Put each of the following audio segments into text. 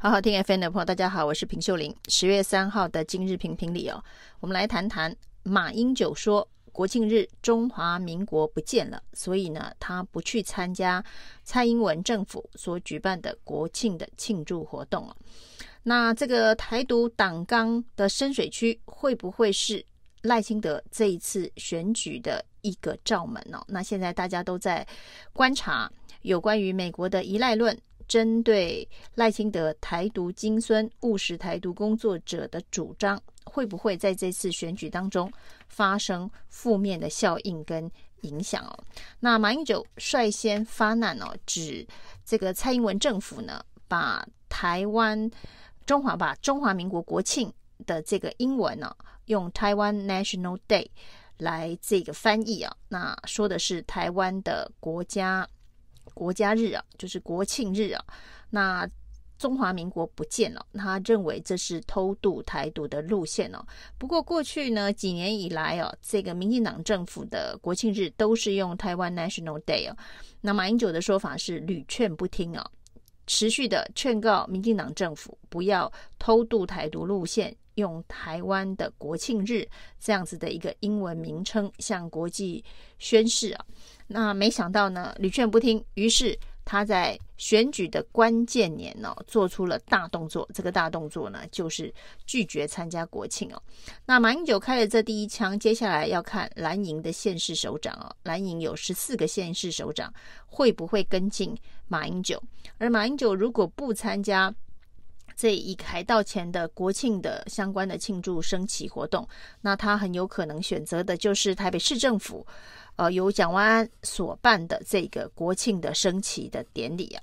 好好听 FM 的朋友，大家好，我是平秀玲。十月三号的今日评评里哦，我们来谈谈马英九说国庆日中华民国不见了，所以呢，他不去参加蔡英文政府所举办的国庆的庆祝活动哦。那这个台独党纲的深水区会不会是赖清德这一次选举的一个罩门呢？那现在大家都在观察有关于美国的依赖论。针对赖清德台独金孙务实台独工作者的主张，会不会在这次选举当中发生负面的效应跟影响哦？那马英九率先发难哦，指这个蔡英文政府呢，把台湾中华把中华民国国庆的这个英文呢，用台湾 National Day 来这个翻译啊，那说的是台湾的国家。国家日啊，就是国庆日啊，那中华民国不见了，他认为这是偷渡台独的路线哦。不过过去呢几年以来哦，这个民进党政府的国庆日都是用台湾 National Day 哦。那马英九的说法是屡劝不听啊，持续的劝告民进党政府不要偷渡台独路线，用台湾的国庆日这样子的一个英文名称向国际宣示啊。那没想到呢，屡劝不听，于是他在选举的关键年呢、做出了大动作。这个大动作呢，就是拒绝参加国庆哦。那马英九开了这第一枪，接下来要看蓝营的县市首长哦。蓝营有十四个县市首长，会不会跟进马英九？而马英九如果不参加这一开到前的国庆的相关的庆祝升旗活动，那他很有可能选择的就是台北市政府。呃，由蒋万安所办的这个国庆的升旗的典礼啊，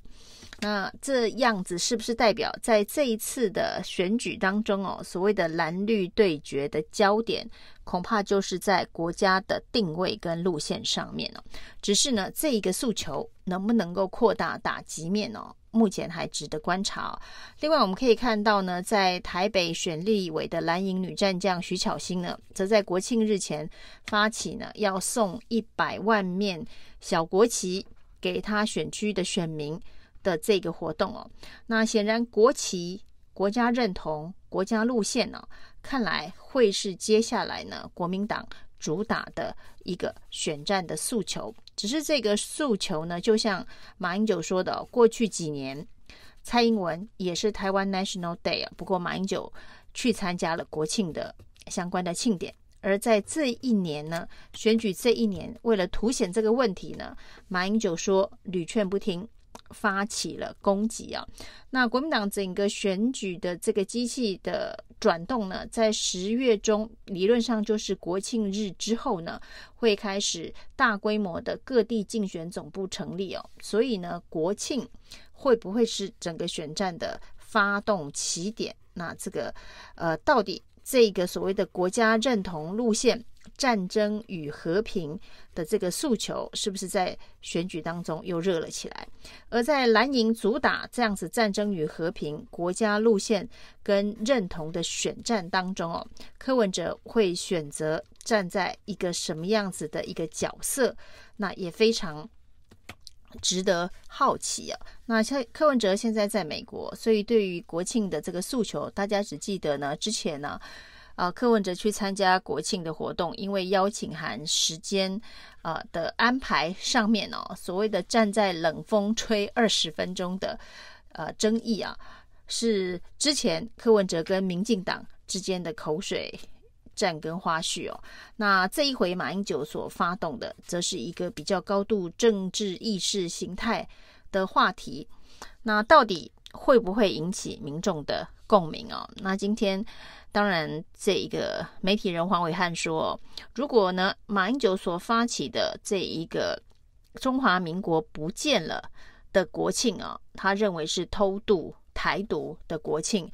那这样子是不是代表在这一次的选举当中哦，所谓的蓝绿对决的焦点，恐怕就是在国家的定位跟路线上面哦。只是呢，这一个诉求能不能够扩大打击面哦？目前还值得观察。另外，我们可以看到呢，在台北选立委的蓝营女战将徐巧芯呢，则在国庆日前发起呢，要送一百万面小国旗给他选区的选民的这个活动哦。那显然，国旗、国家认同、国家路线呢，看来会是接下来呢国民党主打的一个选战的诉求。只是这个诉求呢，就像马英九说的，过去几年蔡英文也是台湾 National Day 啊，不过马英九去参加了国庆的相关的庆典，而在这一年呢，选举这一年，为了凸显这个问题呢，马英九说屡劝不听。发起了攻击啊！那国民党整个选举的这个机器的转动呢，在十月中理论上就是国庆日之后呢，会开始大规模的各地竞选总部成立哦。所以呢，国庆会不会是整个选战的发动起点？那这个呃，到底这个所谓的国家认同路线？战争与和平的这个诉求，是不是在选举当中又热了起来？而在蓝营主打这样子战争与和平、国家路线跟认同的选战当中哦，柯文哲会选择站在一个什么样子的一个角色？那也非常值得好奇啊。那像柯文哲现在在美国，所以对于国庆的这个诉求，大家只记得呢，之前呢。啊，柯文哲去参加国庆的活动，因为邀请函时间啊的安排上面哦，所谓的站在冷风吹二十分钟的呃争议啊，是之前柯文哲跟民进党之间的口水战跟花絮哦。那这一回马英九所发动的，则是一个比较高度政治意识形态的话题。那到底会不会引起民众的共鸣哦？那今天。当然，这一个媒体人黄伟汉说，如果呢，马英九所发起的这一个中华民国不见了的国庆啊，他认为是偷渡台独的国庆，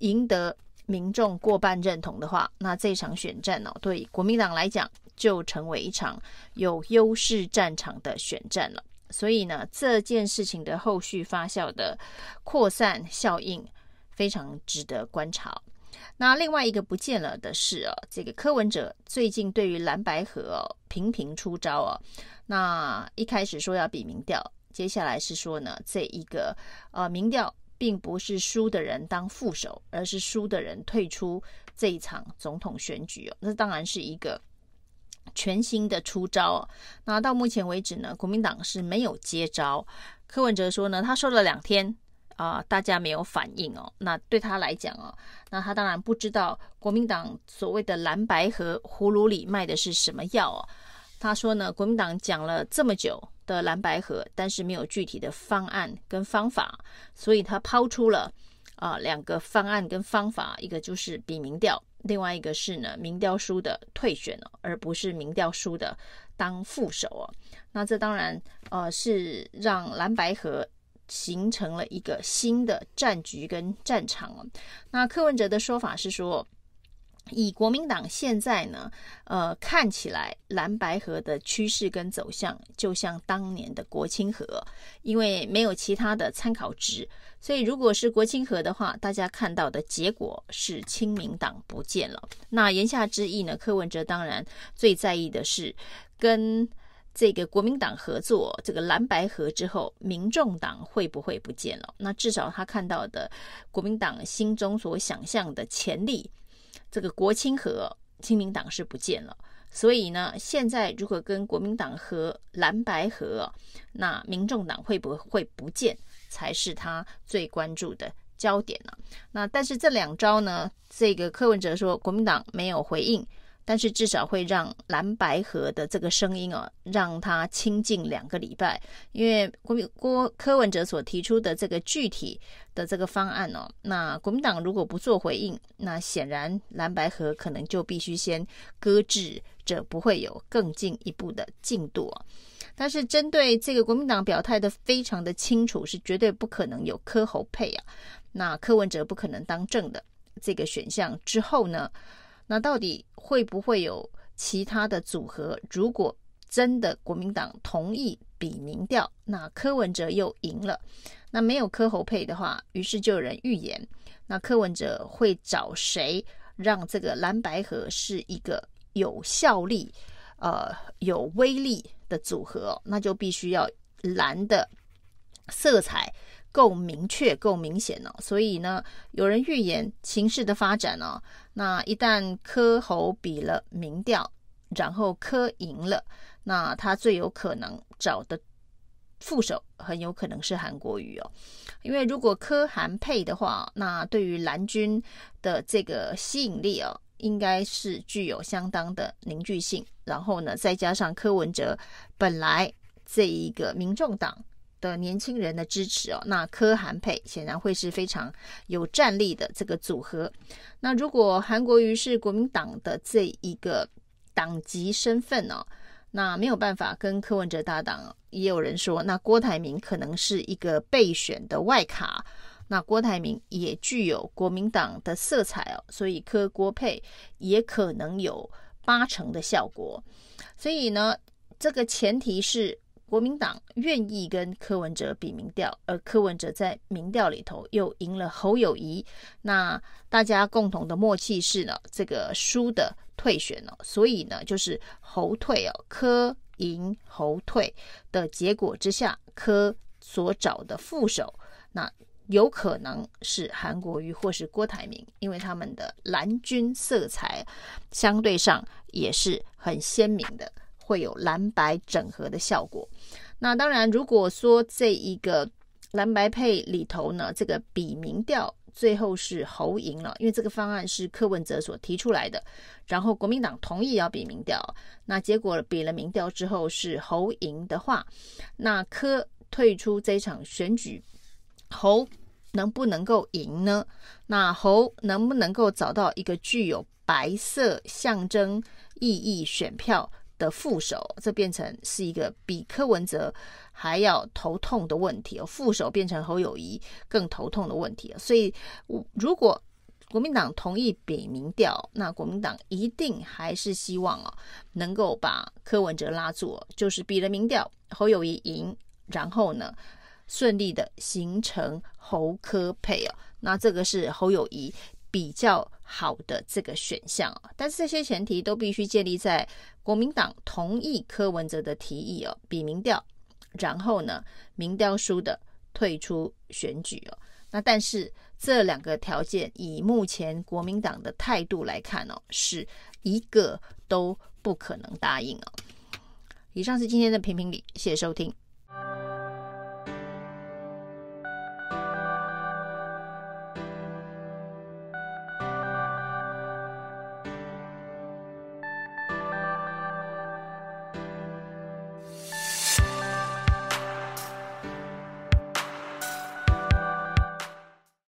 赢得民众过半认同的话，那这场选战呢，对国民党来讲就成为一场有优势战场的选战了。所以呢，这件事情的后续发酵的扩散效应非常值得观察。那另外一个不见了的是哦，这个柯文哲最近对于蓝白河哦频频出招哦。那一开始说要比民调，接下来是说呢，这一个呃民调并不是输的人当副手，而是输的人退出这一场总统选举哦。那当然是一个全新的出招哦。那到目前为止呢，国民党是没有接招。柯文哲说呢，他说了两天啊、大家没有反应哦。那对他来讲哦，那他当然不知道国民党所谓的蓝白和葫芦里卖的是什么药哦。他说呢，国民党讲了这么久的蓝白合，但是没有具体的方案跟方法，所以他抛出了啊、两个方案跟方法，一个就是比民调，另外一个是呢民调输的退选哦，而不是民调输的当副手哦。那这当然呃是让蓝白合形成了一个新的战局跟战场哦。那柯文哲的说法是说。以国民党现在呢，呃，看起来蓝白合的趋势跟走向，就像当年的国亲合，因为没有其他的参考值，所以如果是国亲合的话，大家看到的结果是亲民党不见了。那言下之意呢，柯文哲当然最在意的是跟这个国民党合作，这个蓝白合之后，民众党会不会不见了？那至少他看到的国民党心中所想象的潜力。这个国清和，亲民党是不见了，所以呢，现在如果跟国民党和蓝白和，那民众党会不会不见，才是他最关注的焦点呢？那但是这两招呢，这个柯文哲说国民党没有回应。但是至少会让蓝白合的这个声音哦，让他清静两个礼拜，因为国民郭柯文哲所提出的这个具体的这个方案哦，那国民党如果不做回应，那显然蓝白合可能就必须先搁置，这不会有更进一步的进度啊。但是针对这个国民党表态的非常的清楚，是绝对不可能有柯侯配啊，那柯文哲不可能当正的这个选项之后呢？那到底会不会有其他的组合？如果真的国民党同意比民调，那柯文哲又赢了，那没有柯侯配的话，于是就有人预言，那柯文哲会找谁让这个蓝白合是一个有效力、呃有威力的组合？那就必须要蓝的色彩够明确、够明显哦。所以呢，有人预言情势的发展哦。那一旦柯侯比了民调，然后柯赢了，那他最有可能找的副手很有可能是韩国瑜哦，因为如果柯韩配的话，那对于蓝军的这个吸引力哦，应该是具有相当的凝聚性。然后呢，再加上柯文哲本来这一个民众党。的年轻人的支持哦，那柯韩配显然会是非常有战力的这个组合。那如果韩国瑜是国民党的这一个党籍身份哦，那没有办法跟柯文哲搭档。也有人说，那郭台铭可能是一个备选的外卡。那郭台铭也具有国民党的色彩哦，所以柯郭配也可能有八成的效果。所以呢，这个前提是。国民党愿意跟柯文哲比民调，而柯文哲在民调里头又赢了侯友谊，那大家共同的默契是呢，这个输的退选了，所以呢就是侯退哦，柯赢侯退的结果之下，柯所找的副手，那有可能是韩国瑜或是郭台铭，因为他们的蓝军色彩相对上也是很鲜明的。会有蓝白整合的效果。那当然，如果说这一个蓝白配里头呢，这个比民调最后是侯赢了，因为这个方案是柯文哲所提出来的，然后国民党同意要比民调，那结果比了民调之后是侯赢的话，那柯退出这场选举，侯能不能够赢呢？那侯能不能够找到一个具有白色象征意义选票的副手，这变成是一个比柯文哲还要头痛的问题哦。副手变成侯友宜更头痛的问题，所以，如果国民党同意比民调，那国民党一定还是希望啊，能够把柯文哲拉住，就是比了民调，侯友宜赢，然后呢，顺利的形成侯柯配哦。那这个是侯友宜比较好的这个选项啊，但是这些前提都必须建立在国民党同意柯文哲的提议哦，比民调，然后呢，民调输的退出选举哦。那但是这两个条件，以目前国民党的态度来看哦，是一个都不可能答应哦。以上是今天的评评理，谢谢收听。